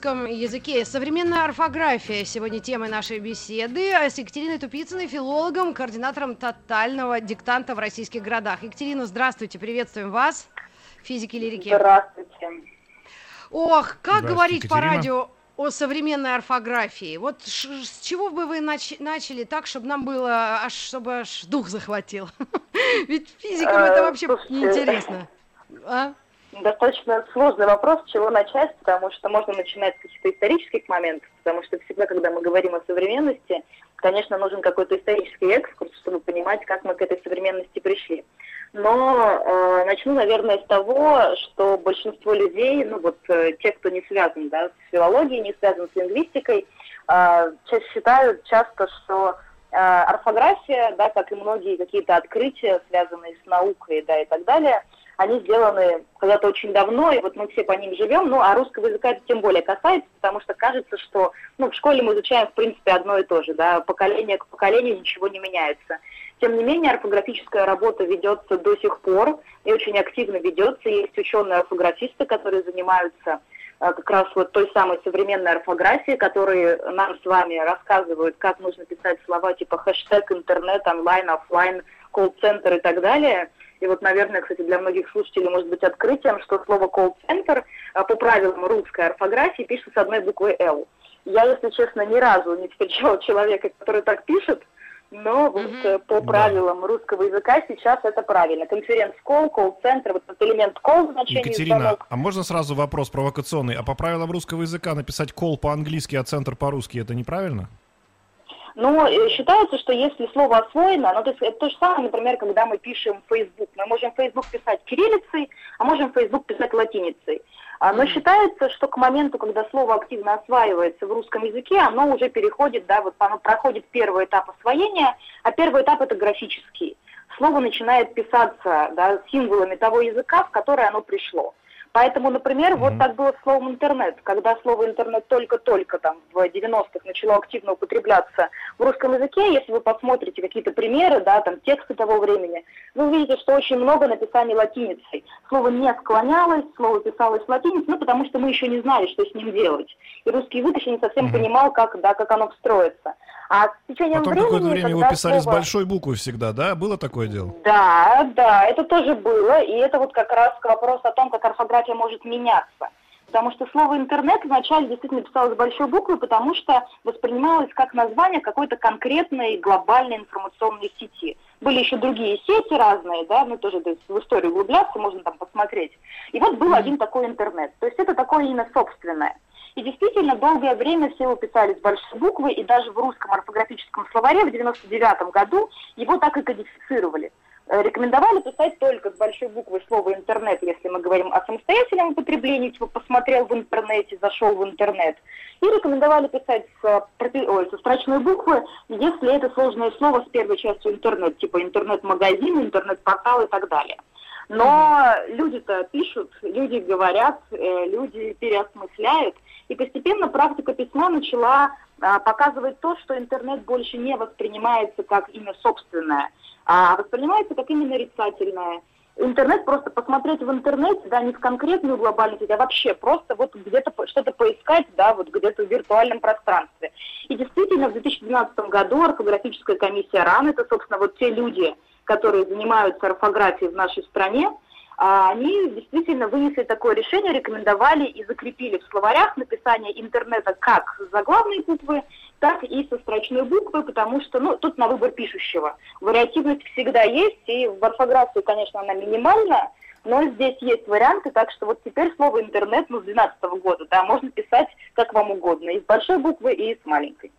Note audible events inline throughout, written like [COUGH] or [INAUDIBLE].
Русском языке. Современная орфография. Сегодня тема нашей беседы с Екатериной Тупицыной, филологом, координатором тотального диктанта в российских городах. Екатерина, здравствуйте, приветствуем вас. Физики лирики. Здравствуйте. Ох, как говорить по Екатерина. радио о современной орфографии? Вот ш- с чего бы вы нач- начали так, чтобы нам было, аж чтобы аж дух захватил? [LAUGHS] Ведь физикам Э, это вообще слушайте, неинтересно. А? Достаточно сложный вопрос, с чего начать, потому что можно начинать с каких-то исторических моментов, потому что всегда, когда мы говорим о современности, конечно, нужен какой-то исторический экскурс, чтобы понимать, как мы к этой современности пришли. Но э, начну, наверное, с того, что большинство людей, ну вот э, те, кто не связан да, с филологией, не связан с лингвистикой, э, считают часто, что э, орфография, да, как и многие какие-то открытия, связанные с наукой, да, и так далее, они сделаны когда-то очень давно, и вот мы все по ним живем, ну, а русского языка это тем более касается, потому что кажется, что, ну, в школе мы изучаем, в принципе, одно и то же, да, поколение к поколению ничего не меняется. Тем не менее, орфографическая работа ведется до сих пор и очень активно ведется. Есть ученые-орфографисты, которые занимаются э, как раз вот той самой современной орфографией, которые нам с вами рассказывают, как нужно писать слова типа хэштег, интернет, онлайн, офлайн, колл-центр и так далее. И вот, наверное, кстати, для многих слушателей может быть открытием, что слово колл-центр э, по правилам русской орфографии пишется с одной буквой «Л». Я, если честно, ни разу не встречала [LAUGHS] человека, который так пишет, но вот э, по Да. правилам русского языка сейчас это правильно. Конференц-колл, колл-центр, вот этот элемент колл в значении Екатерина, звонок. а можно сразу вопрос провокационный? А по правилам русского языка написать кол по-английски, а центр по-русски это неправильно? Но э, считается, что если слово освоено, ну, то есть это то же самое, например, когда мы пишем Facebook. Мы можем Facebook писать кириллицей, а можем Facebook писать латиницей. А, Но считается, что к моменту, когда слово активно осваивается в русском языке, оно уже переходит, да, вот оно проходит первый этап освоения, а первый этап это графический. Слово начинает писаться да, символами того языка, в который оно пришло. Поэтому, например, вот Мгм. так было с словом интернет. Когда слово интернет только-только там в 90-х начало активно употребляться в русском языке, если вы посмотрите какие-то примеры, да, там тексты того времени, вы увидите, что очень много написаний латиницей. Слово не склонялось, слово писалось латиницей, ну, потому что мы еще не знали, что с ним делать. И русский язык еще не совсем Мгм. понимал, как, да, как оно встроится. А с течением Потом времени, какое-то время его писали с слово- большой буквы всегда, да? Было такое дело? да, да, это тоже было, и это вот как раз к вопросу о том, как орфография может меняться. Потому что слово интернет вначале действительно писалось с большой буквы, потому что воспринималось как название какой-то конкретной глобальной информационной сети. Были еще другие сети разные, да, ну тоже то есть, в историю углубляться, можно там посмотреть. И вот был один такой интернет. То есть это такое имя собственное. И действительно, долгое время все его писали с большой буквы, и даже в русском орфографическом словаре в 99 году его так и кодифицировали. Э, Рекомендовали писать только с большой буквы слово «интернет», если мы говорим о употреблении, типа посмотрел в интернете, зашел в интернет. И рекомендовали писать с, э, ой, со строчной буквы, если это сложное слово с первой частью интернет, типа интернет-магазин, интернет-портал и так далее. Но люди-то пишут, люди говорят, э, люди переосмысляют, и постепенно практика письма начала а, показывать то, что интернет больше не воспринимается как имя собственное, а воспринимается как имя нарицательное. Интернет просто посмотреть в интернете, да, не в конкретную глобальную сеть, а вообще просто вот где-то что-то поискать, да, вот где-то в виртуальном пространстве. И действительно, в 2012 году орфографическая комиссия РАН, это, собственно, вот те люди, которые занимаются орфографией в нашей стране, они действительно вынесли такое решение, рекомендовали и закрепили в словарях написание интернета как с заглавной буквы, так и со строчной буквы, потому что, ну, тут на выбор пишущего. Вариативность всегда есть, и в орфографии, конечно, она минимальна, но здесь есть варианты, так что вот теперь слово интернет, ну, с 2012 года, да, можно писать как вам угодно, и с большой буквы, и с маленькой.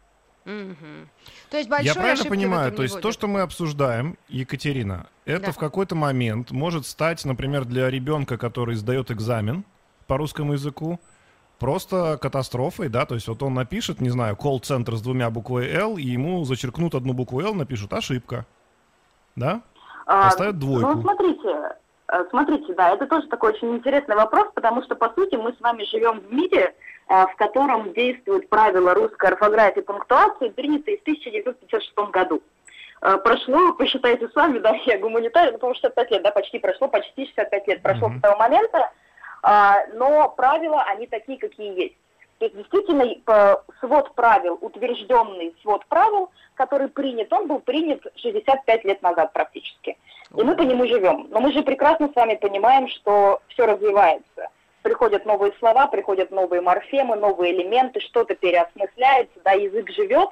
Мгм. То есть большой Я правильно понимаю, то есть то, будет. что мы обсуждаем, Екатерина, это Да. в какой-то момент может стать, например, для ребенка, который сдает экзамен по русскому языку, просто катастрофой, да, то есть вот он напишет, не знаю, колл-центр с двумя буквой «Л», и ему зачеркнут одну букву «Л», напишут «ошибка», да? А, Поставят двойку. Ну, смотрите, э, смотрите, да, это тоже такой очень интересный вопрос, потому что, по сути, мы с вами живем в мире, в котором действуют правила русской орфографии и пунктуации, принятые в 1956 году. Э, Прошло, посчитайте сами, [LAUGHS] да, я гуманитарий, ну, по-моему, 65 лет, да, почти прошло, почти 65 лет прошло Мгм. с того момента, а, но правила, они такие, какие есть. То есть действительно э, свод правил, утвержденный свод правил, который принят, он был принят 65 лет назад практически. И мы по нему живем. Но мы же прекрасно с вами понимаем, что все развивается. Приходят новые слова, приходят новые морфемы, новые элементы, что-то переосмысляется, да, язык живет.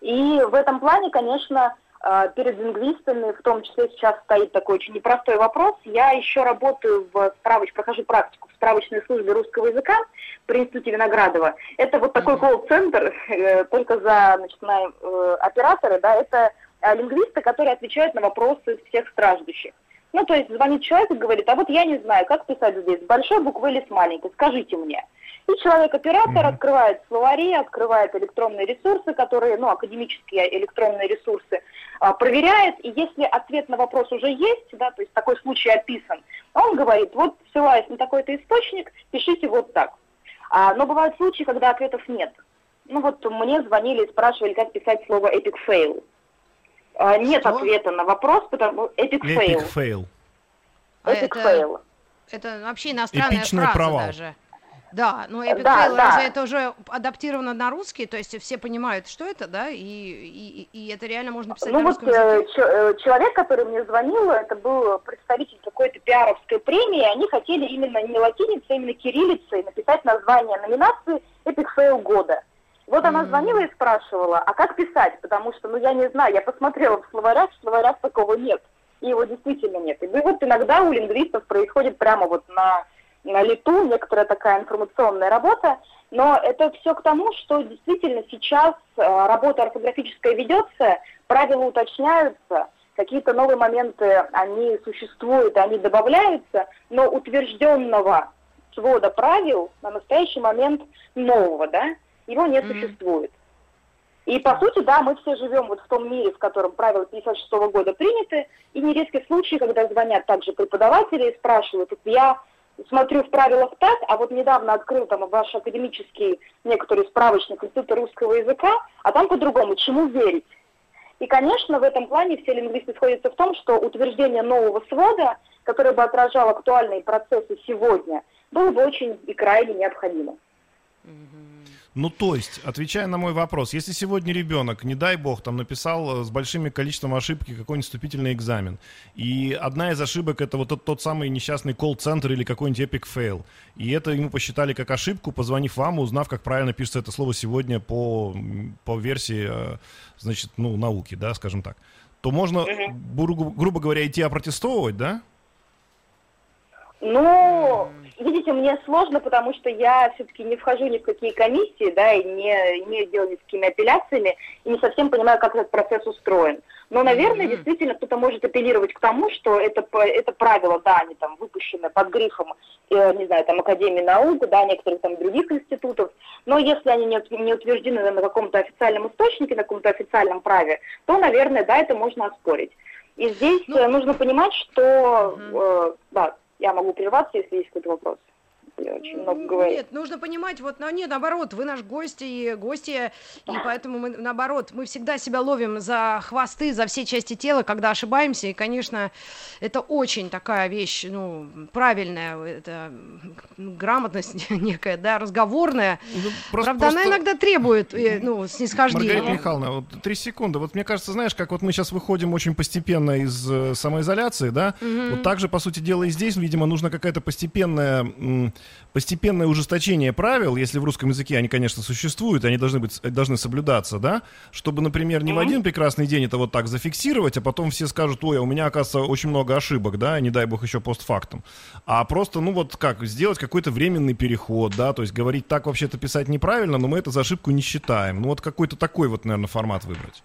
И в этом плане, конечно, э, перед лингвистами, в том числе сейчас стоит такой очень непростой вопрос. Я еще работаю в справоч, прохожу практику в справочной службе русского языка при институте Виноградова. Это вот такой колл-центр, [LAUGHS] э, только за значит, на, э, операторы, да, это э, лингвисты, которые отвечают на вопросы всех страждущих. Ну, то есть звонит человек и говорит, а вот я не знаю, как писать здесь, с большой буквы или с маленькой, скажите мне. И человек-оператор Мгм. открывает словари, открывает электронные ресурсы, которые, ну, академические электронные ресурсы, а, проверяет, и если ответ на вопрос уже есть, да, то есть такой случай описан, он говорит, вот ссылаясь на такой-то источник, пишите вот так. А, но бывают случаи, когда ответов нет. Ну вот мне звонили и спрашивали, как писать слово epic fail. А, нет Что? ответа на вопрос, потому epic fail. Epic fail. А Epic это- fail. Это вообще иностранная Эпичный фраза провал. даже. Да, но Epic Да, Fail, да. разве это уже адаптировано на русский? То есть все понимают, что это, да? И, и, и это реально можно писать Ну на вот русском языке? э, э, человек, который мне звонил, это был представитель какой-то пиаровской премии, они хотели именно не латиницей, а именно кириллицей написать название номинации Epic Fail года. Вот она звонила и спрашивала, а как писать? Потому что, ну, я не знаю, я посмотрела в словарях, в словарях такого нет. И его действительно нет. И вот иногда у лингвистов происходит прямо вот на, на лету некоторая такая информационная работа, но это все к тому, что действительно сейчас э, работа орфографическая ведется, правила уточняются, какие-то новые моменты, они существуют, они добавляются, но утвержденного свода правил на настоящий момент нового, да, его не Мгм. существует. И по сути, да, мы все живем вот в том мире, в котором правила 56 года приняты, и нередки случаи, когда звонят также преподаватели и спрашивают, вот я смотрю в правилах так, а вот недавно открыл там ваш академический некоторый справочник Института русского языка, а там по-другому, чему верить? И, конечно, в этом плане все лингвисты сходятся в том, что утверждение нового свода, которое бы отражало актуальные процессы сегодня, было бы очень и крайне необходимо. Ну, то есть, отвечая на мой вопрос, если сегодня ребенок, не дай бог, там написал э, с большим количеством ошибки какой-нибудь вступительный экзамен, и одна из ошибок это вот тот, тот самый несчастный колл-центр или какой-нибудь epic fail, и это ему посчитали как ошибку, позвонив вам, узнав, как правильно пишется это слово сегодня по, по версии, э, значит, ну, науки, да, скажем так, то можно, гру- грубо говоря, идти опротестовывать, да? Ну, видите, мне сложно, потому что я все-таки не вхожу ни в какие комиссии, да, и не имею дела ни с какими апелляциями, и не совсем понимаю, как этот процесс устроен. Но, наверное, Мгм. действительно кто-то может апеллировать к тому, что это, это правило, да, они там выпущены под грифом, э, не знаю, там, Академии наук, да, некоторых там других институтов, но если они не, не утверждены на каком-то официальном источнике, на каком-то официальном праве, то, наверное, да, это можно оспорить. И здесь Ну, э, нужно понимать, что, Мгм. э, да, я могу прерваться, если есть какой-то вопрос. Я очень много говорю. Нет, нужно понимать, вот, ну, нет, наоборот, вы наш гость и гости, и поэтому мы, наоборот, мы всегда себя ловим за хвосты, за все части тела, когда ошибаемся, и, конечно, это очень такая вещь, ну, правильная, это грамотность [LAUGHS] некая, да, разговорная, Ну, просто- правда, она просто- иногда требует, э, ну, снисхождения. Маргарита Михайловна, вот три секунды. Вот мне кажется, знаешь, как вот мы сейчас выходим очень постепенно из э, самоизоляции, да? Мгм. Вот так же, по сути дела, и здесь, видимо, нужно какая-то постепенная, постепенное ужесточение правил, если в русском языке они, конечно, существуют, они должны быть, должны соблюдаться, да? Чтобы, например, не в один прекрасный день это вот так зафиксировать, а потом все скажут, ой, а у меня, оказывается, очень много ошибок, да, не дай бог еще постфактум. А просто, ну вот как, сделать какой-то временный переход, да, то есть говорить так вообще-то писать неправильно, но мы это за ошибку не считаем. Ну вот какой-то такой вот, наверное, формат выбрать.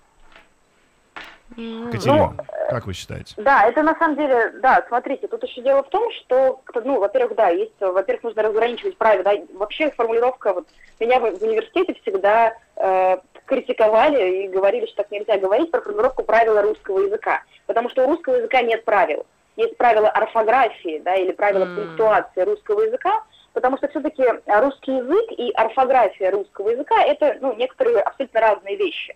Катерина, Ну, как вы считаете? Да, это на самом деле, да, смотрите, тут еще дело в том, что, ну, во-первых, да, есть, во-первых, нужно разграничивать правила, да, вообще формулировка, вот, меня в, университете всегда э, критиковали и говорили, что так нельзя говорить про формировку правила русского языка. Потому что у русского языка нет правил. Есть правила орфографии, да, или правила mm. пунктуации русского язка, потому что все-таки русский язык и орфография русского языка это ну, некоторые абсолютно разные вещи.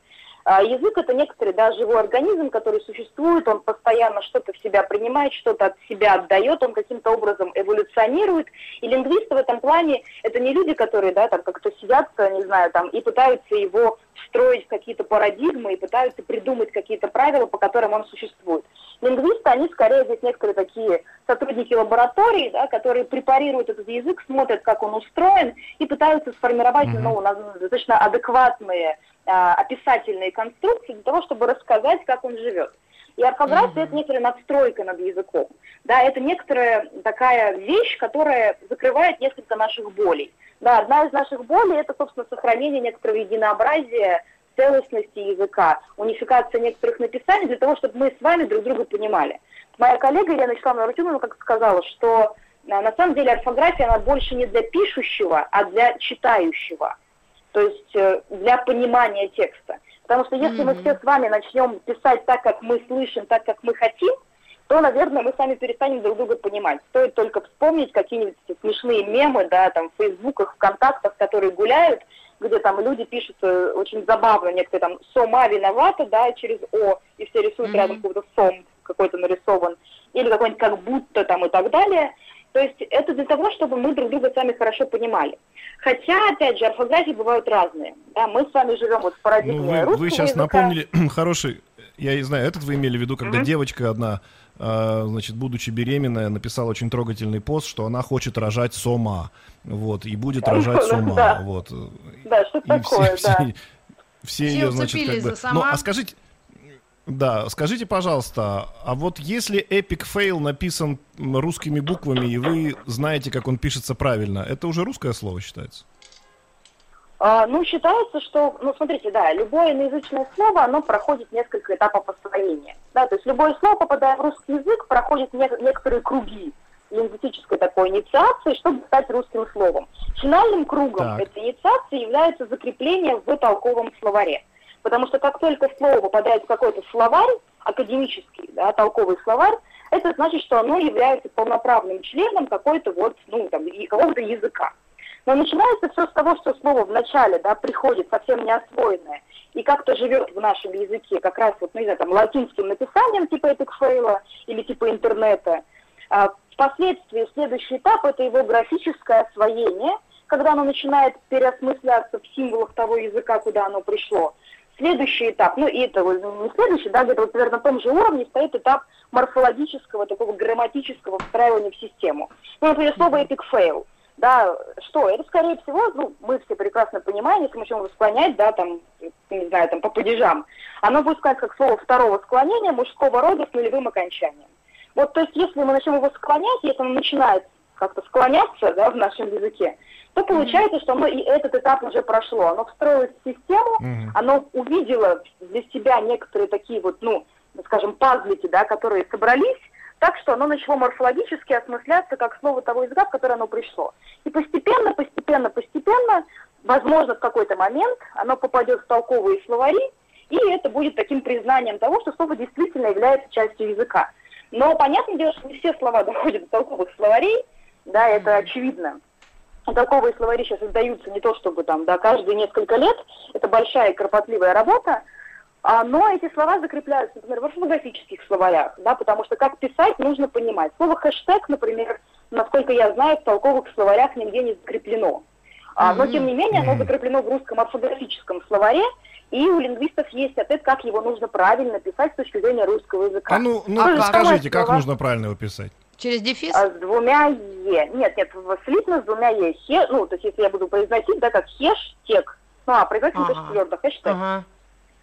А язык это некоторый да, живой организм, который существует, он постоянно что-то в себя принимает, что-то от себя отдает, он каким-то образом эволюционирует. И лингвисты в этом плане это не люди, которые да, там как-то сидят, не знаю, там, и пытаются его встроить в какие-то парадигмы и пытаются придумать какие-то правила, по которым он существует. Лингвисты, они скорее здесь некоторые такие сотрудники лаборатории, да, которые препарируют этот язык, смотрят, как он устроен, и пытаются сформировать mm-hmm. ну, достаточно адекватные описательные конструкции для того, чтобы рассказать, как он живет. И орфография mm-hmm. это некоторая надстройка над языком. Да, это некоторая такая вещь, которая закрывает несколько наших болей. Да, одна из наших болей это, собственно, сохранение некоторого единообразия, целостности языка, унификация некоторых написаний для того, чтобы мы с вами друг друга понимали. Моя коллега Елена Вячеславовна Рутюнова как сказала, что а, на самом деле орфография, она больше не для пишущего, а для читающего то есть э, для понимания текста. Потому что если mm-hmm. мы все с вами начнем писать так, как мы слышим, так, как мы хотим, то, наверное, мы сами перестанем друг друга понимать. Стоит только вспомнить какие-нибудь смешные мемы, да, там, в Фейсбуках, ВКонтактах, которые гуляют, где там люди пишут э, очень забавно, некоторые там «сома виновата», да, через «о», и все рисуют mm-hmm. рядом какой-то «сом» какой-то нарисован, или какой-нибудь «как будто» там и так далее – то есть это для того, чтобы мы друг друга сами хорошо понимали. Хотя, опять же, орфографии бывают разные. Да, мы с вами живем вот в парадигме ну, вы, русского Вы сейчас языка. напомнили [CLEARS THROAT] хороший, я не знаю, этот вы имели в виду, когда mm-hmm. девочка одна, э, значит, будучи беременная, написала очень трогательный пост, что она хочет рожать сома, вот, и будет рожать [LAUGHS] сома, да. вот. Да, что такое, [LAUGHS] все, да. Все, все ее, значит, как бы... Ну, а скажите, да, скажите, пожалуйста, а вот если Epic Fail написан русскими буквами, и вы знаете, как он пишется правильно, это уже русское слово считается? А, ну, считается, что, ну, смотрите, да, любое иноязычное слово, оно проходит несколько этапов освоения. Да, то есть любое слово, попадая в русский язык, проходит не, некоторые круги лингвистической такой инициации, чтобы стать русским словом. Финальным кругом так. этой инициации является закрепление в толковом словаре. Потому что как только слово попадает в какой-то словарь, академический, да, толковый словарь, это значит, что оно является полноправным членом какой-то вот, ну, там, какого-то языка. Но начинается все с того, что слово вначале, да, приходит совсем неосвоенное, и как-то живет в нашем языке как раз вот, ну, не знаю, там, латинским написанием типа эпикфейла или типа интернета. А впоследствии следующий этап – это его графическое освоение, когда оно начинает переосмысляться в символах того языка, куда оно пришло. Следующий этап, ну и это не следующий, да, где-то вот примерно на том же уровне стоит этап морфологического, такого грамматического встраивания в систему. Ну, например, слово epic fail. Да, что? Это, скорее всего, ну, мы все прекрасно понимаем, если мы его склонять, да, там, не знаю, там, по падежам, оно будет сказать как слово второго склонения мужского рода с нулевым окончанием. Вот, то есть, если мы начнем его склонять, если он начинает как-то склоняться, да, в нашем языке, то получается, что оно и этот этап уже прошло. Оно встроилось в систему, mm-hmm. оно увидело для себя некоторые такие вот, ну, скажем, пазлики, да, которые собрались, так что оно начало морфологически осмысляться как слово того языка, в который оно пришло. И постепенно, постепенно, постепенно, возможно, в какой-то момент оно попадет в толковые словари, и это будет таким признанием того, что слово действительно является частью языка. Но понятное дело, что не все слова [LAUGHS] доходят до толковых словарей, да, это очевидно толковые словари сейчас издаются не то чтобы там, да, каждые несколько лет, это большая и кропотливая работа, а, но эти слова закрепляются, например, в орфографических словарях, да, потому что как писать, нужно понимать. Слово хэштег, например, насколько я знаю, в толковых словарях нигде не закреплено. А, но, тем не менее, оно закреплено в русском орфографическом словаре, и у лингвистов есть ответ, как его нужно правильно писать с точки зрения русского языка. А ну, ну а скажите, как нужно правильно его писать? Через дефис? А, с двумя «е». Нет, нет, слитно с двумя «е». Хе, ну, то есть если я буду произносить, да, как хештег. Ну, а произносим ага. твердо, хэштег. Ага.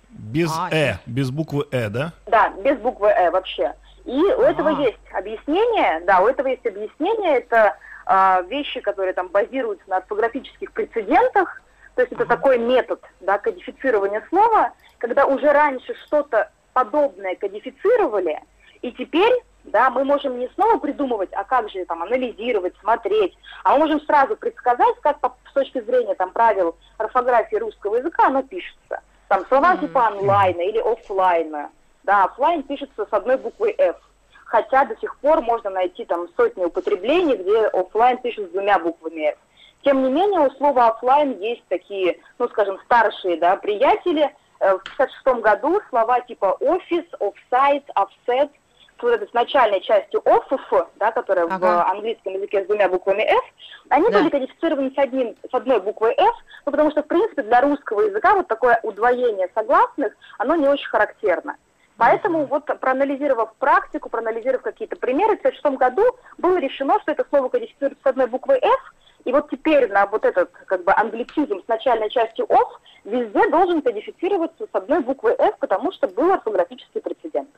Без а, «э», без буквы «э», да? Да, без буквы «э» вообще. И у этого а. есть объяснение, да, у этого есть объяснение, это э, вещи, которые там базируются на орфографических прецедентах, то есть это такой метод, да, кодифицирования слова, когда уже раньше что-то подобное кодифицировали, и теперь да, мы можем не снова придумывать, а как же там анализировать, смотреть, а мы можем сразу предсказать, как по, с точки зрения там правил орфографии русского языка оно пишется. Там слова типа онлайна или офлайна. Да, офлайн пишется с одной буквой F. Хотя до сих пор можно найти там сотни употреблений, где офлайн пишут с двумя буквами F. Тем не менее, у слова офлайн есть такие, ну, скажем, старшие, да, приятели. Э, В 1956 году слова типа офис, офсайт, офсет – вот этой с начальной частью off, да, которая Ага. в английском языке с двумя буквами F, они Да. были кодифицированы с, одним, с одной буквой F, ну, потому что, в принципе, для русского языка вот такое удвоение согласных, оно не очень характерно. Поэтому вот проанализировав практику, проанализировав какие-то примеры, в 1956 году было решено, что это слово кодифицируется с одной буквой F, и вот теперь на вот этот как бы англицизм с начальной частью off везде должен кодифицироваться с одной буквой F, потому что был орфографический прецедент.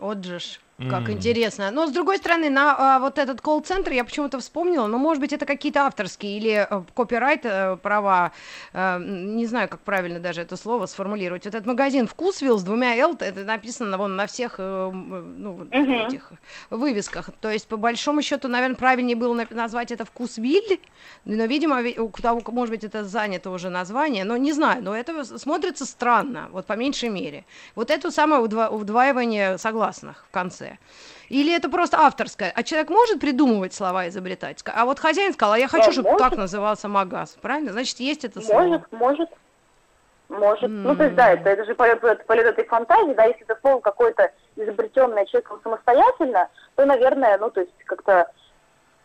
Вот же ж, как М. интересно. Но с другой стороны, на а, вот этот колл-центр я почему-то вспомнила, но может быть это какие-то авторские или э, копирайт э, права, э, не знаю, как правильно даже это слово сформулировать. Вот этот магазин Вкусвилл с двумя Л, это написано вон на всех э, м, ну, Мгм. этих вывесках. То есть по большому счету, наверное, правильнее было на- назвать это Вкусвиль, но, видимо, ви- у того, может быть, это занято уже название, но не знаю, но это смотрится странно, вот по меньшей мере. Вот это самое удва- удваивание согласных в конце. Или это просто авторское? А человек может придумывать слова изобретать? А вот хозяин сказал, а я хочу, Да, чтобы может. так назывался магаз. Правильно? Значит, есть это слово. Может, может. Может. Ну, то есть, да, это, это же полет, полет, этой фантазии, да, если это слово какое-то изобретенное человеком самостоятельно, то, наверное, ну, то есть, как-то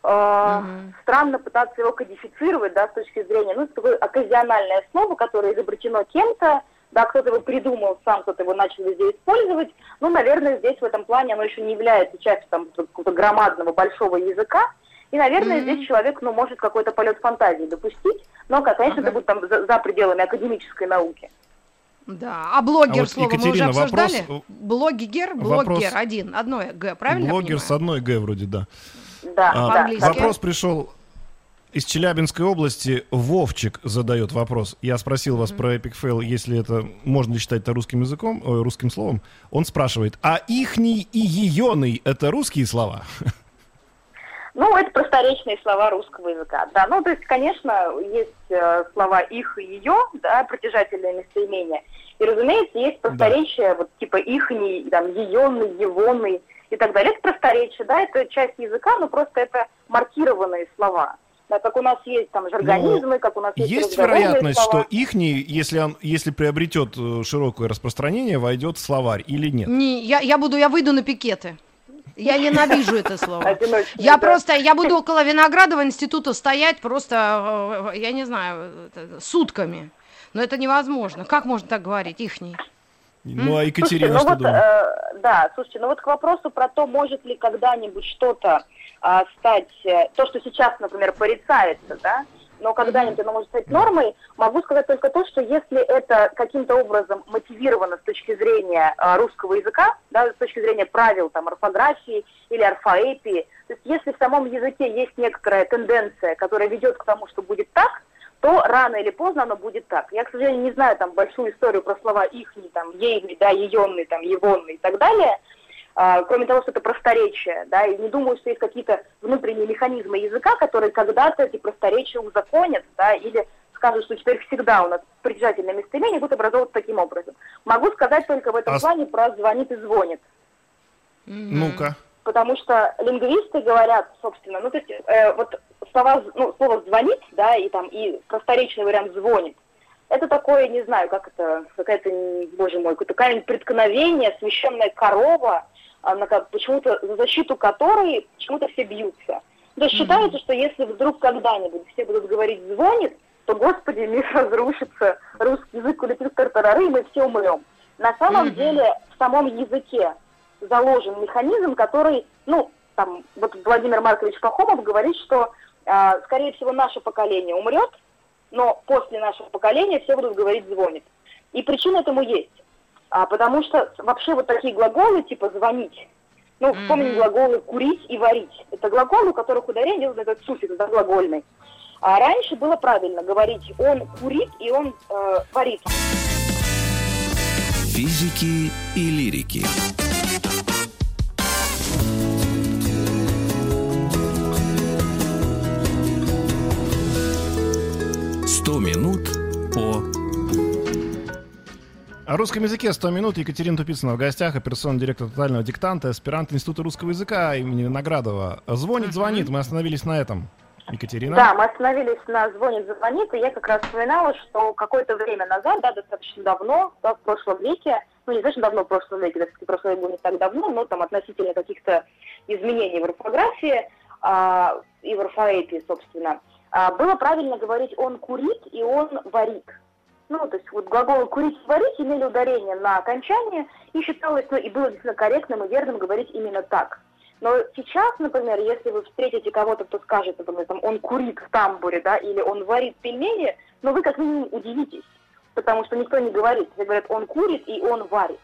э, Мгм. странно пытаться его кодифицировать, да, с точки зрения, ну, это такое оказиональное слово, которое изобретено кем-то, да, кто-то его придумал сам, кто-то его начал везде использовать, ну, наверное, здесь в этом плане оно еще не является частью там какого-то громадного большого языка, и, наверное, Мгм. здесь человек, ну, может какой-то полет фантазии допустить, но, конечно, Ага. это будет там за, за пределами академической науки. Да. А блогер А вот, слово мы уже Екатерина, вопрос- обсуждали? Блогер, вопрос- блогер один, одно Г, правильно? я Блогер с одной Г вроде, да. Да, А, да. по-английски. Вопрос пришел из Челябинской области. Вовчик задает вопрос. Я спросил вас про Epic Fail, если это можно ли считать это русским языком, э, русским словом. Он спрашивает, а ихний и еёный это русские слова? [LAUGHS] Ну, это просторечные слова русского языка, да. Ну, то есть, конечно, есть э, слова их и ее, да, притяжательное местоимение. И, разумеется, есть просторечия, вот типа ихний, там, еёный, егоный и так далее. Это просторечие, да, это часть языка, но просто это маркированные слова. Да, как у нас есть там жаргонизмы, как у нас есть Ну, Есть вероятность, слова. что ихний, если, он, если приобретет э, широкое распространение, войдет в словарь или нет? Не, я, я буду, я выйду на пикеты. Я ненавижу это слово. [LAUGHS] Я просто, я буду около Виноградова института стоять просто, э, я не знаю, сутками. Но это невозможно. Как можно так говорить, ихний? Ну, а Екатерина Слушайте, ну что вот, думает? э, да, слушайте, ну вот к вопросу про то, может ли когда-нибудь что-то а, стать, э, то, что сейчас, например, порицается, да, но когда-нибудь оно может стать нормой, могу сказать только то, что если это каким-то образом мотивировано с точки зрения а, русского языка, да, с точки зрения правил там орфографии или орфоэпии, то есть если в самом языке есть некоторая тенденция, которая ведет к тому, что будет так, то рано или поздно оно будет так. Я, к сожалению, не знаю там большую историю про слова ихний, там, ейный, да, еенный, там, егонный и так далее, А, кроме того, что это просторечие, да, и не думаю, что есть какие-то внутренние механизмы языка, которые когда-то эти просторечия узаконят, да, или скажут, что теперь всегда у нас притяжательное местоимение будет образовываться таким образом. Могу сказать только в этом А плане про звонит и звонит. Ну-ка. Потому что лингвисты говорят, собственно, ну то есть э, вот слова, ну, слово звонит, да, и там и просторечный вариант звонит. Это такое, не знаю, как это, какая-то, боже мой, какое-то преткновение, священная корова, а, на ко- почему-то за защиту которой почему-то все бьются. То есть считается, что если вдруг когда-нибудь все будут говорить звонит, то, господи, [LAUGHS] мир разрушится, русский язык улетит в тартарары, и мы все умрем. На самом Мгм. деле в самом языке заложен механизм, который, ну, там, вот Владимир Маркович Пахомов говорит, что, а, скорее всего, наше поколение умрет, но после нашего поколения все будут говорить «звонит». И причина этому есть. А, потому что вообще вот такие глаголы, типа «звонить», ну, вспомним Мгм. глаголы «курить» и «варить». Это глаголы, у которых ударение делают на этот суффикс, да, глагольный. А раньше было правильно говорить «он курит» и «он э, варит». Физики и лирики. Сто минут по О русском языке 100 минут. Екатерина Тупицына в гостях, операционный директор тотального диктанта, аспирант Института русского языка имени Виноградова. Звонит, звонит, мы остановились на этом. Екатерина? Да, мы остановились на звонит, звонит, и я как раз вспоминала, что какое-то время назад, да, достаточно давно, да, в прошлом веке, ну, не достаточно давно в прошлом веке, да, в прошлом веке было не так давно, но там относительно каких-то изменений в орфографии а, и в орфоэпии, собственно, было правильно говорить «он курит» и «он варит». Ну, то есть вот глаголы «курить» и «варить» имели ударение на окончание, и считалось, ну, и было действительно корректным и верным говорить именно так. Но сейчас, например, если вы встретите кого-то, кто скажет, например, там, он курит в тамбуре, да, или он варит пельмени, но вы как минимум удивитесь, потому что никто не говорит. Все говорят, он курит и он варит.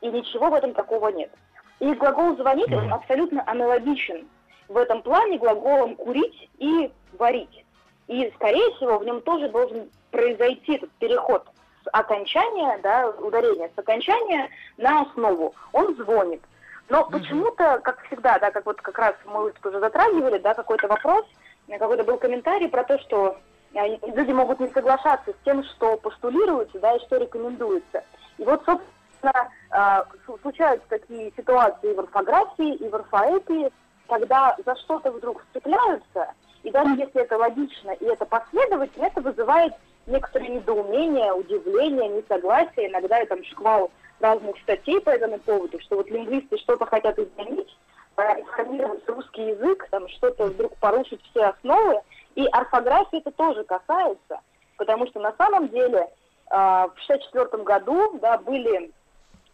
И ничего в этом такого нет. И глагол «звонить» он абсолютно аналогичен в этом плане глаголам «курить» и «варить». И, скорее всего, в нем тоже должен произойти этот переход с окончания, да, ударения с окончания на основу. Он звонит. Но угу. почему-то, как всегда, да, как вот как раз мы тут уже затрагивали, да, какой-то вопрос, какой-то был комментарий про то, что э, люди могут не соглашаться с тем, что постулируется, да, и что рекомендуется. И вот, собственно, э, случаются такие ситуации в орфографии и в орфоэпии, когда за что-то вдруг вцепляются, и даже если это логично и это последовательно, это вызывает некоторое недоумение, удивление, несогласие, иногда и там шквал разных статей по этому поводу, что вот лингвисты что-то хотят изменить, реформировать русский язык, там что-то вдруг порушить все основы, и орфографии это тоже касается, потому что на самом деле э, в 1964 году да, были,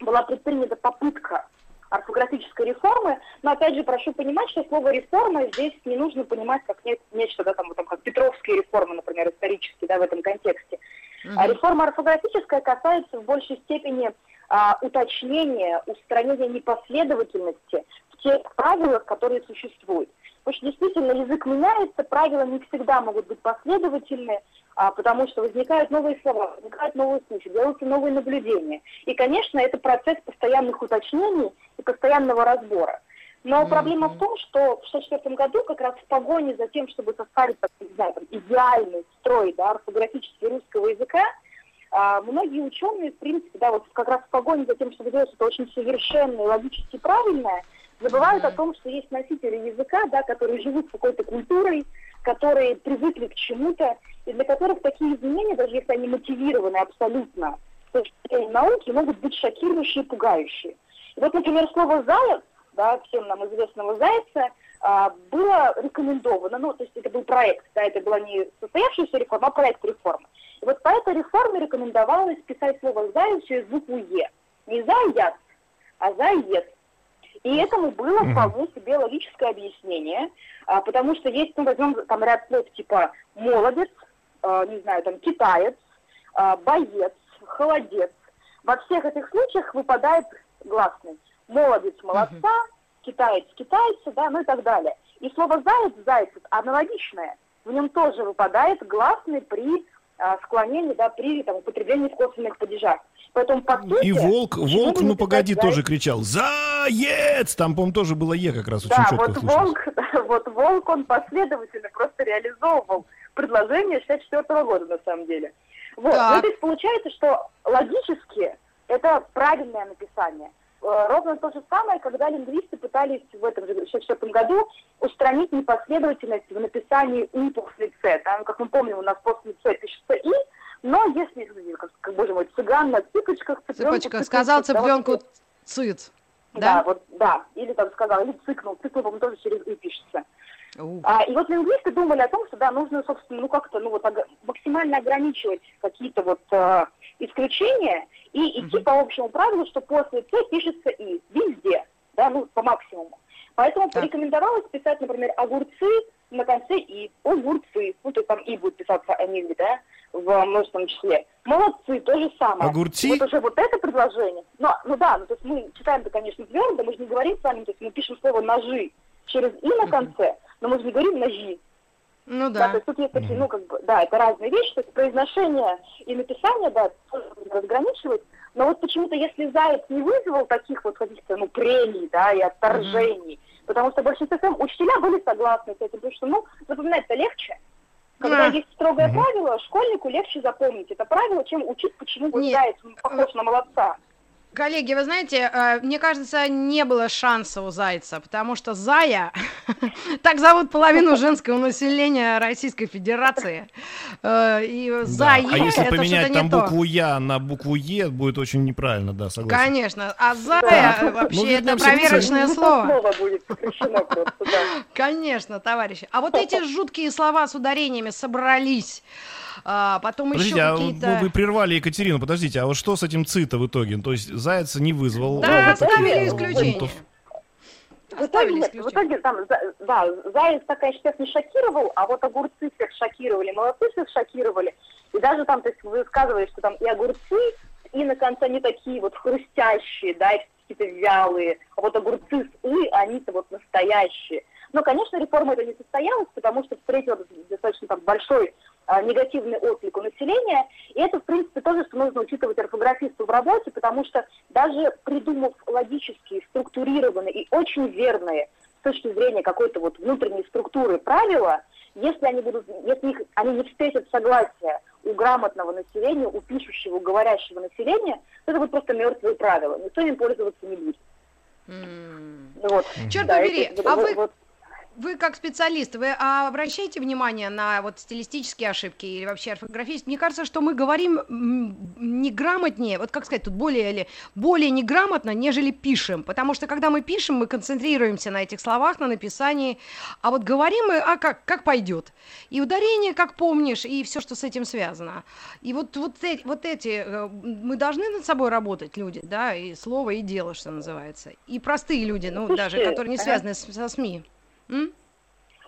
была предпринята попытка орфографической реформы, но опять же прошу понимать, что слово реформа здесь не нужно понимать как не, нечто, да, там, там, как Петровские реформы, например, исторически, да, в этом контексте. Mm-hmm. А реформа орфографическая касается в большей степени а, уточнения, устранения непоследовательности в тех правилах, которые существуют. Потому что действительно язык меняется, правила не всегда могут быть последовательны, а, потому что возникают новые слова, возникают новые случаи, делаются новые наблюдения. И, конечно, это процесс постоянных уточнений и постоянного разбора. Но mm-hmm. проблема в том, что в 1964 году как раз в погоне за тем, чтобы составить, так, не знаю, там, идеальный строй да, орфографический русского языка, многие ученые, в принципе, да, вот как раз в погоне за тем, чтобы делать что-то очень совершенное, логически правильное, забывают о том, что есть носители языка, да, которые живут какой-то культурой, которые привыкли к чему-то, и для которых такие изменения, даже если они мотивированы абсолютно точки зрения науки, могут быть шокирующие и пугающие. И вот, например, слово «заяц», да, всем нам известного зайца, а, было рекомендовано, ну, то есть это был проект, да, это была не состоявшаяся реформа, а проект реформы. И вот по этой реформе рекомендовалось писать слово «заяц» через букву «е». Не «заяц», а «заяц». И этому было вполне себе логическое объяснение, а, потому что есть, ну, возьмем там ряд слов типа «молодец», а, не знаю, там «китаец», а, «боец», «холодец». Во всех этих случаях выпадает гласный. Молодец – молодца, китаец – китайца, да, ну и так далее. И слово «заяц» – заяц аналогичное. В нем тоже выпадает гласный при а, склонении, да, при там, употреблении в косвенных падежах. Поэтому, по сути, И волк, волк, ну погоди, заяц? тоже кричал «Заяц!» Там, по-моему, тоже было «е» как раз очень да, четко вот волк, [LAUGHS] вот волк, он последовательно просто реализовывал предложение 64 года, на самом деле. Вот. Ну, то есть получается, что логически это правильное написание. Э, ровно то же самое, когда лингвисты пытались в этом же 1964 году устранить непоследовательность в написании «и» после «ц». Там, как мы помним, у нас после «ц» пишется «и», но если, как, как боже мой, цыган на цыпочках, цыпленку... Цыпочка, сказал цыпленку «цыц». Да? да, вот, да. Или там сказал, или цыкнул. Цыкнул, по-моему, тоже через «и» пишется. А, и вот лингвисты думали о том, что, да, нужно, собственно, ну, как-то, ну, вот, максимально ограничивать какие-то вот э, исключения и идти по общему правилу, что после «ц» пишется «и» везде, да, ну, по максимуму. Поэтому так. порекомендовалось писать, например, огурцы на конце «и», огурцы, ну, то есть там «и» будет писаться они, да, в множественном числе. Молодцы, то же самое. Огурцы? Вот уже вот это предложение. Ну, ну да, ну, то есть мы читаем это, конечно, твердо, мы же не говорим с вами, то есть мы пишем слово «ножи» через «и» на конце, но мы же не говорим «ножи». Ну да. да. То есть тут есть такие, ну как бы, да, это разные вещи, то есть произношение и написание, да, тоже разграничивать, но вот почему-то если Заяц не вызвал таких вот каких-то, ну, премий, да, и отторжений, mm-hmm. потому что большинство учителя были согласны с этим, потому что, ну, запоминать-то легче, Когда А. есть строгое Мгм. правило, школьнику легче запомнить это правило, чем учить, почему вот Нет. заяц похож на молодца. Коллеги, вы знаете, э, мне кажется, не было шанса у Зайца, потому что Зая, [LAUGHS] так зовут половину женского населения Российской Федерации, Э, и Да. Зая А если это поменять там букву Я на букву Е, будет очень неправильно, да, согласен. Конечно, а Зая Да. Ну, вообще это проверочное слово. да. Конечно, товарищи. А вот эти жуткие слова с ударениями собрались. А, потом Подождите, еще а какие-то... вы, вы прервали Екатерину, подождите, а вот что с этим ЦИТа в итоге? То есть Зайца не вызвал Да, таких, оставили исключение. пунктов. В итоге, в итоге там, да, Заяц так, конечно, всех не шокировал, а вот огурцы всех шокировали, молодцы всех шокировали. И даже там, то есть вы сказывали, что там и огурцы, и на конце они такие вот хрустящие, да, и какие-то вялые. А вот огурцы с «ы», они-то вот настоящие. Но, конечно, реформа это не состоялась, потому что встретила достаточно там большой а, негативный отклик у населения. И это, в принципе, тоже, что нужно учитывать орфографисту в работе, потому что даже придумав логические, структурированные и очень верные с точки зрения какой-то вот внутренней структуры правила, если они будут, если их, они не встретят согласия у грамотного населения, у пишущего, у говорящего населения, то это будут просто мертвые правила. Никто им пользоваться не будет. Ну Вот. Черт Да, побери, это- а вот- вы вот Вы как специалист, вы а, обращаете внимание на вот стилистические ошибки или вообще орфографические? Мне кажется, что мы говорим неграмотнее, вот как сказать, тут более или более неграмотно, нежели пишем, потому что когда мы пишем, мы концентрируемся на этих словах, на написании, а вот говорим мы, а как как пойдет, и ударение, как помнишь, и все, что с этим связано. И вот вот эти, вот эти э, мы должны над собой работать, люди, да, и слово, и дело, что называется, и простые люди, ну даже, Слушайте, которые не ага. связаны с- со СМИ. М?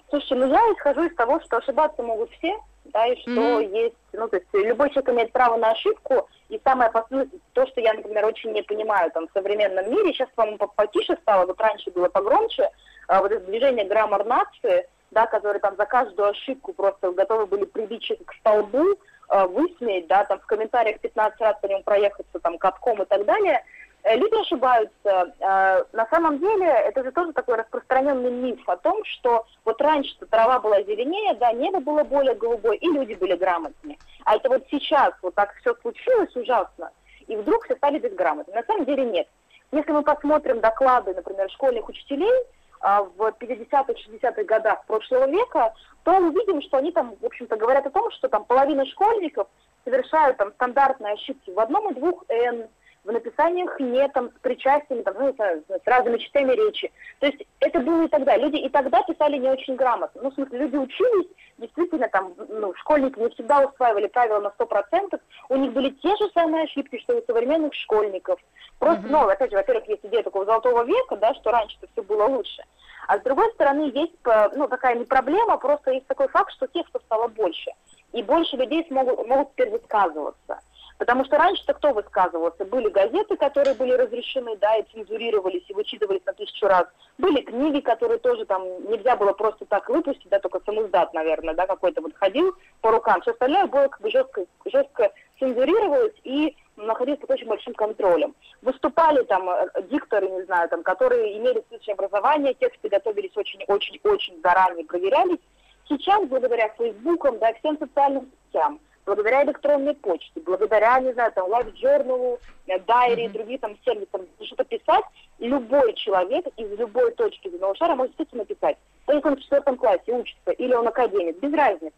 Слушайте, ну я исхожу из того, что ошибаться могут все, да, и что Мгм. есть, ну, то есть любой человек имеет право на ошибку, и самое последнее, то, что я, например, очень не понимаю там в современном мире, сейчас, по-моему, по- потише стало, вот раньше было погромче, а, вот это движение граммар нации, да, которые там за каждую ошибку просто готовы были прибить человека к столбу, а, высмеять, да, там в комментариях 15 раз по нему проехаться там катком и так далее, Люди ошибаются. Э, На самом деле, это же тоже такой распространенный миф о том, что вот раньше трава была зеленее, да, небо было более голубое, и люди были грамотнее. А это вот сейчас вот так все случилось ужасно, и вдруг все стали безграмотными. На самом деле нет. Если мы посмотрим доклады, например, школьных учителей а, в 50-х, 60-х годах прошлого века, то увидим, что они там, в общем-то, говорят о том, что там половина школьников совершают там стандартные ошибки в одном и двух «н», в написаниях там, с причастиями, там, ну, с, разными частями речи. То есть это было и тогда. Люди и тогда писали не очень грамотно. Ну, в смысле, люди учились, действительно, там, ну, школьники не всегда усваивали правила на 100%, у них были те же самые ошибки, что и у современных школьников. Просто, Мгм. ну, опять же, во-первых, есть идея такого золотого века, да, что раньше-то все было лучше. А с другой стороны, есть, э, ну, такая не проблема, просто есть такой факт, что текстов стало больше. И больше людей смогут, могут теперь высказываться. Потому что раньше-то кто высказывался? Были газеты, которые были разрешены, да, и цензурировались, и вычитывались на тысячу раз. Были книги, которые тоже там нельзя было просто так выпустить, да, только самоздат, наверное, да, какой-то вот ходил по рукам. Все остальное было как бы жестко, жестко цензурировалось и находилось под очень большим контролем. Выступали там э, дикторы, не знаю, там, которые имели высшее образование, тексты готовились очень-очень-очень заранее, проверялись. Сейчас, благодаря Фейсбукам, да, всем социальным сетям, благодаря электронной почте, благодаря, не знаю, там, Life Journal, э, Diary и другим там сервисам, что-то писать, любой человек из любой точки земного шара может действительно писать. То есть он в четвертом классе учится, или он академик, без разницы.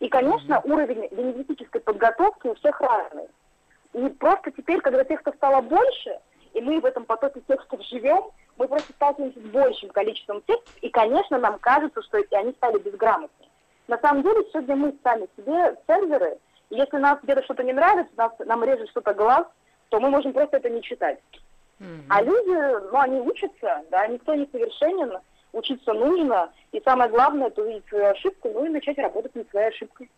И, конечно, уровень лингвистической подготовки у всех разный. И просто теперь, когда текстов стало больше, и мы в этом потоке текстов живем, мы просто сталкиваемся с большим количеством текстов, и, конечно, нам кажется, что они стали безграмотнее. На самом деле, сегодня мы сами себе и если нас где-то что-то не нравится, нас, нам режет что-то глаз, то мы можем просто это не читать. Мгм. А люди, ну, они учатся, да, никто не совершенен, учиться нужно, и самое главное, это увидеть свою ошибку, ну и начать работать над своей ошибкой.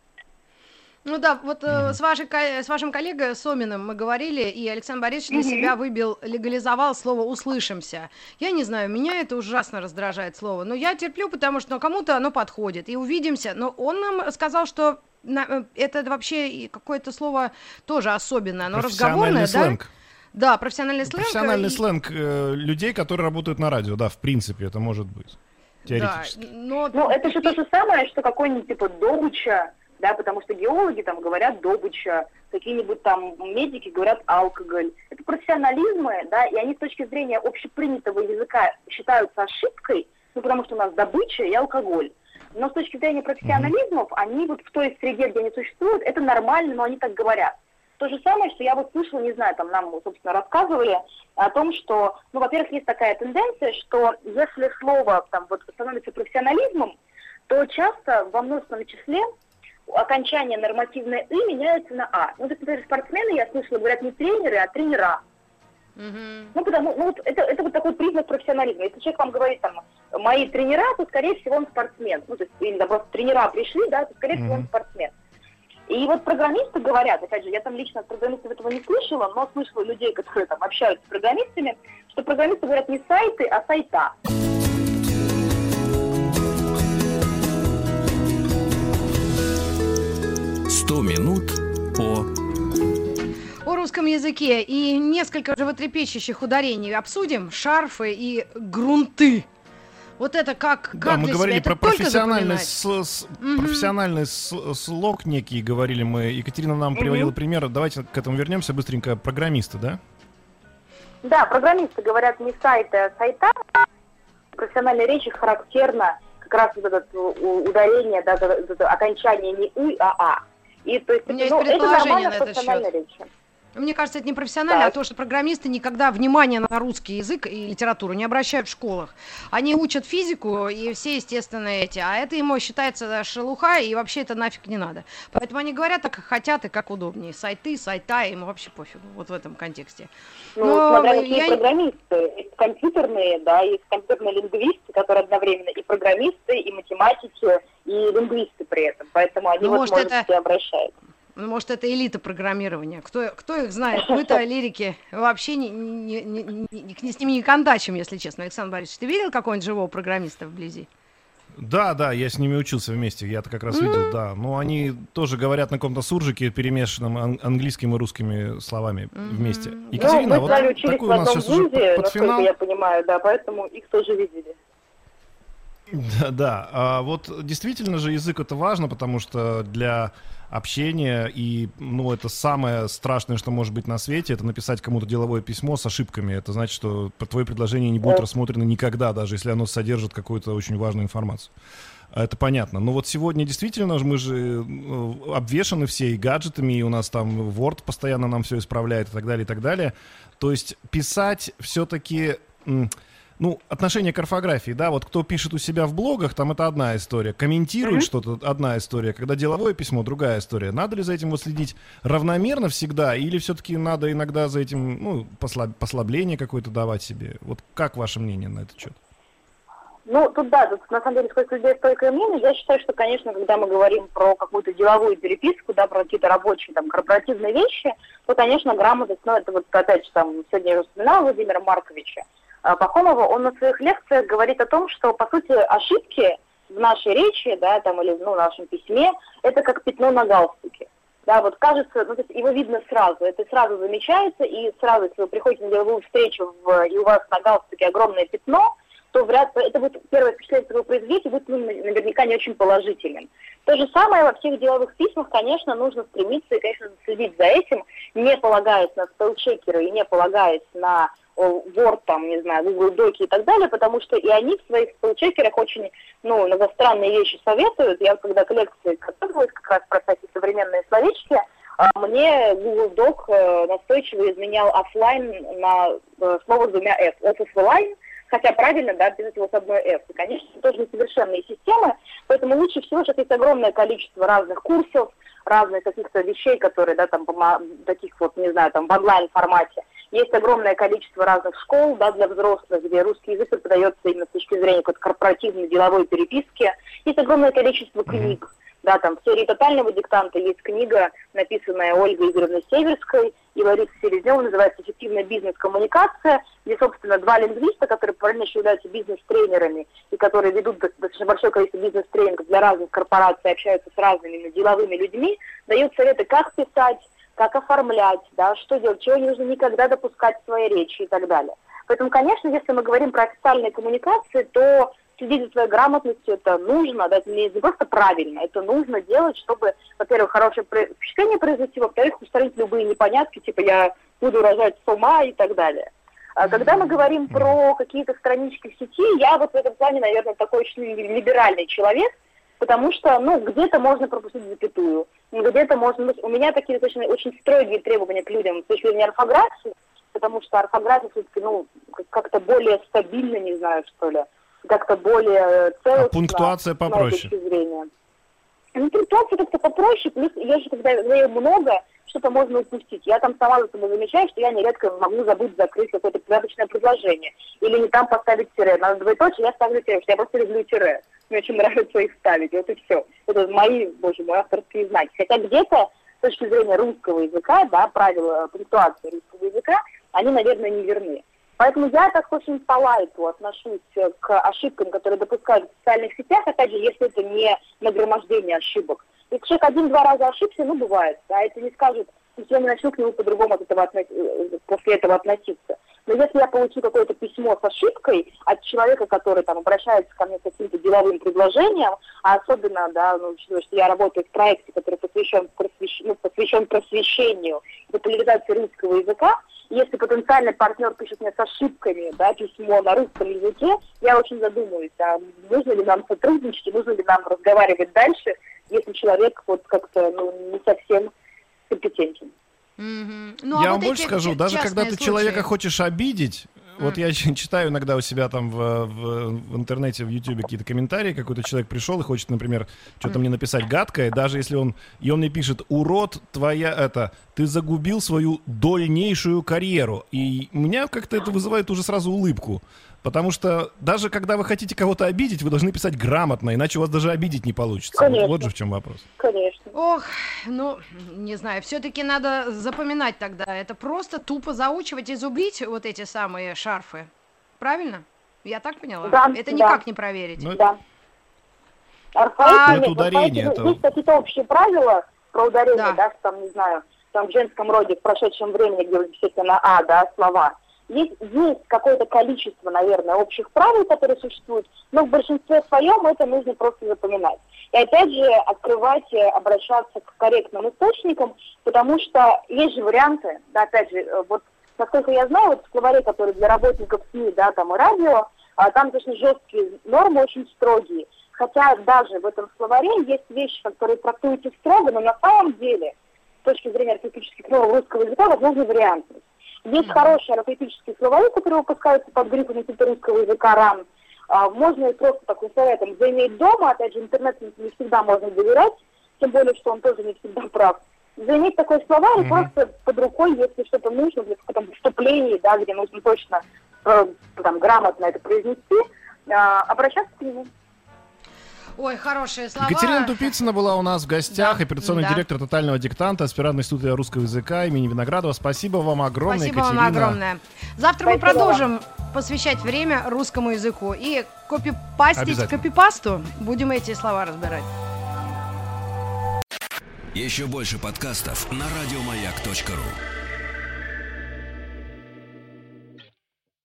Ну да, вот э, Мгм. с, вашей, с вашим коллегой Соминым мы говорили, и Александр Борисович для Мгм. себя выбил, легализовал слово «услышимся». Я не знаю, меня это ужасно раздражает слово, но я терплю, потому что ну, кому-то оно подходит, и увидимся. Но он нам сказал, что на- э, это вообще какое-то слово тоже особенное, оно разговорное, Профессиональный да? сленг. Да, профессиональный сленг. Профессиональный и- сленг э, людей, которые работают на радио, да, в принципе, это может быть. теоретически. Да, но... Ну, это же то же самое, что какой-нибудь типа добыча, да, потому что геологи там говорят добыча, какие-нибудь там медики говорят алкоголь. Это профессионализмы, да, и они с точки зрения общепринятого языка считаются ошибкой, ну, потому что у нас добыча и алкоголь. Но с точки зрения профессионализмов, они вот в той среде, где они существуют, это нормально, но они так говорят. То же самое, что я вот слышала, не знаю, там нам, собственно, рассказывали о том, что, ну, во-первых, есть такая тенденция, что если слово там вот становится профессионализмом, то часто во множественном числе окончание нормативное «и» меняется на «а». Ну, например, спортсмены, я слышала, говорят не тренеры, а тренера. Мгм. Ну, потому, ну, вот это, это вот такой признак профессионализма. Если человек вам говорит, там, мои тренера, то, скорее всего, он спортсмен. Ну, то есть, или, да, просто тренера пришли, да, то, скорее всего, он спортсмен. И вот программисты говорят, опять же, я там лично от программистов этого не слышала, но слышала людей, которые там общаются с программистами, что программисты говорят не сайты, а сайта. Сто минут по О русском языке и несколько животрепещущих ударений обсудим. Шарфы и грунты. Вот это как, как Да, мы для говорили себя? про Это профессиональный, с- с- Мгм. профессиональный с- слог некий, говорили мы. Екатерина нам Мгм. приводила пример. Давайте к этому вернемся быстренько. Программисты, да? Да, программисты говорят не сайты, а сайта. В профессиональной речи характерно как раз вот это ударение, да, это окончание не «у», а «а». И, то есть, У меня это, есть ну, это предположение нормально на этот профессиональной речи. Мне кажется, это не профессионально, Так. а то, что программисты никогда внимания на русский язык и литературу не обращают в школах. Они учат физику и все, естественно, эти. А это ему считается шелуха, и вообще это нафиг не надо. Поэтому они говорят так, как хотят и как удобнее. Сайты, сайта, им вообще пофигу. Вот в этом контексте. Ну, Но смотря я какие не- программисты. Есть компьютерные, да, есть компьютерные лингвисты, которые одновременно и программисты, и математики, и лингвисты при этом. Поэтому они Ну, вот, может, может, это- обращаются. Ну, может, это элита программирования. Кто, кто их знает? Мы-то лирики вообще не, не, не, не- с ними не контачим, если честно. Александр Борисович, ты видел какого-нибудь живого программиста вблизи? Да, да, я с ними учился вместе, я это как раз видел, да. Но они тоже говорят на каком-то суржике, перемешанном ан- английским и русскими словами вместе. Мгм. Екатерина, ну, мы вот с вами учились такой в у нас сейчас уже вузе, под насколько финал. я понимаю, да, поэтому их тоже видели. Да, да. А вот действительно же язык это важно, потому что для общения и, ну, это самое страшное, что может быть на свете, это написать кому-то деловое письмо с ошибками. Это значит, что твое предложение не будет рассмотрено никогда, даже если оно содержит какую-то очень важную информацию. Это понятно. Но вот сегодня действительно же мы же э, обвешаны все и гаджетами, и у нас там Word постоянно нам все исправляет и так далее, и так далее. То есть писать все-таки... Ну, отношение к орфографии, да, вот кто пишет у себя в блогах, там это одна история, комментирует Мгм. что-то, одна история, когда деловое письмо, другая история. Надо ли за этим вот следить равномерно всегда, или все-таки надо иногда за этим, ну, послаб- послабление какое-то давать себе? Вот как ваше мнение на этот счет? Ну, тут да, тут на самом деле сколько людей стойкое мнение. Я считаю, что, конечно, когда мы говорим про какую-то деловую переписку, да, про какие-то рабочие, там, корпоративные вещи, то, конечно, грамотность, ну, это вот, опять же, там, сегодня я уже вспоминала Владимира Марковича Пахомова, он на своих лекциях говорит о том, что, по сути, ошибки в нашей речи, да, там, или, ну, в нашем письме, это как пятно на галстуке. Да, вот кажется, ну, то есть его видно сразу, это сразу замечается, и сразу, если вы приходите на деловую встречу, в, и у вас на галстуке огромное пятно, то вряд ли это будет первое впечатление, которое вы произведете, будет ну, наверняка не очень положительным. То же самое во всех деловых письмах, конечно, нужно стремиться и, конечно, следить за этим, не полагаясь на спелчекеры и не полагаясь на Word, там, не знаю, Google Доки и так далее, потому что и они в своих спелчекерах очень, ну, многостранные вещи советуют. Я когда к лекции готовилась как раз про всякие современные словечки, а, мне Google Doc э, настойчиво изменял офлайн на э, слово с двумя F. Office Line, хотя правильно, да, писать его с одной F. И, конечно, тоже несовершенные системы, поэтому лучше всего сейчас есть огромное количество разных курсов, разных каких-то вещей, которые, да, там, таких вот, не знаю, там, в онлайн-формате. Есть огромное количество разных школ, да, для взрослых, где русский язык преподается именно с точки зрения корпоративной деловой переписки. Есть огромное количество книг, да, там в серии тотального диктанта есть книга, написанная Ольгой Игоревной Северской и Ларисой Селезневой, называется «Эффективная бизнес-коммуникация», где, собственно, два лингвиста, которые параллельно еще являются бизнес-тренерами и которые ведут до- достаточно большое количество бизнес-тренингов для разных корпораций, общаются с разными деловыми людьми, дают советы, как писать, как оформлять, да, что делать, чего не нужно никогда допускать в своей речи и так далее. Поэтому, конечно, если мы говорим про официальные коммуникации, то следить за своей грамотностью, это нужно, да, это не просто правильно, это нужно делать, чтобы, во-первых, хорошее впечатление произвести, во-вторых, устранить любые непонятки, типа я буду рожать с ума и так далее. А когда мы говорим про какие-то странички в сети, я вот в этом плане, наверное, такой очень либеральный человек, потому что, ну, где-то можно пропустить запятую, где-то можно... У меня такие очень, очень строгие требования к людям с точки зрения орфографии, потому что орфография все-таки, ну, как-то более стабильно, не знаю, что ли, как-то более целостно. А пунктуация попроще. С зрения. Ну, пунктуация как-то попроще, плюс я же, когда говорю много, что-то можно упустить. Я там сама за собой замечаю, что я нередко могу забыть закрыть какое-то порядочное предложение. Или не там поставить тире. На двоеточие я ставлю тире, что я просто люблю тире. Мне очень [LAUGHS] нравится их ставить. Вот и все. Это мои, боже мой, авторские знаки. Хотя где-то с точки зрения русского языка, да, правила пунктуации русского языка, они, наверное, не верны. Поэтому я так очень по лайту отношусь к ошибкам, которые допускают в социальных сетях, опять же, если это не нагромождение ошибок. Если человек один-два раза ошибся, ну, бывает, да, это не скажет, я не начну к нему по-другому от этого относ... после этого относиться. Но если я получу какое-то письмо с ошибкой от человека, который там обращается ко мне с каким-то деловым предложением, а особенно, да, ну, учитывая, что я работаю в проекте, который посвящен, просвещ... ну, посвящен просвещению и популяризации русского языка, если потенциальный партнер пишет мне с ошибками, да, письмо на русском языке, я очень задумываюсь, а нужно ли нам сотрудничать, нужно ли нам разговаривать дальше, если человек вот как-то ну, не совсем компетентен. Mm-hmm. Ну, а Я а вам вот больше скажу, даже когда ты случаи... человека хочешь обидеть, вот я [LAUGHS] читаю иногда у себя там в, в, в интернете, в Ютубе какие-то комментарии, какой-то человек пришел и хочет, например, что-то мне написать гадкое, даже если он, и он мне пишет, урод, твоя, это, ты загубил свою дальнейшую карьеру. И у меня как-то это вызывает уже сразу улыбку. Потому что даже когда вы хотите кого-то обидеть, вы должны писать грамотно, иначе у вас даже обидеть не получится. Конечно. Вот, вот же в чем вопрос. Конечно. Ох, ну, не знаю, все-таки надо запоминать тогда. Это просто тупо заучивать и зубить вот эти самые шарфы. Правильно? Я так поняла? Да, это никак не проверить. Ну, да. Орфоэпия, а, нет, ударение. Это... Есть какие-то общие правила про ударение, да. да, там, не знаю, там в женском роде в прошедшем времени, где действительно А, да, слова. Есть, есть какое-то количество, наверное, общих правил, которые существуют, но в большинстве своем это нужно просто запоминать. И опять же, открывать, обращаться к корректным источникам, потому что есть же варианты, да, опять же, э, вот насколько я знаю, вот в словаре, который для работников СМИ, да, там и радио, а, там достаточно жесткие нормы, очень строгие. Хотя даже в этом словаре есть вещи, которые трактуются строго, но на самом деле, с точки зрения архетипических норм русского языка, возможно вариантность. Есть хорошие архетипические словари, которые выпускаются под грифом русского языка РАН. А, можно и просто такой советом заиметь дома, опять же, интернет не всегда можно доверять, тем более, что он тоже не всегда прав. Заиметь такой словарь mm-hmm. просто под рукой, если что-то нужно для какого-то вступления, да, где нужно точно э, там, грамотно это произнести, э, обращаться к нему. Ой, хорошие слова. Екатерина Тупицына была у нас в гостях, да, операционный да. директор тотального диктанта, аспирантной студии русского языка имени Виноградова. Спасибо вам огромное, Спасибо Екатерина. вам огромное. Завтра Спасибо мы продолжим посвящать время русскому языку и копипастить копипасту. Будем эти слова разбирать. Еще больше подкастов на радиомаяк.ру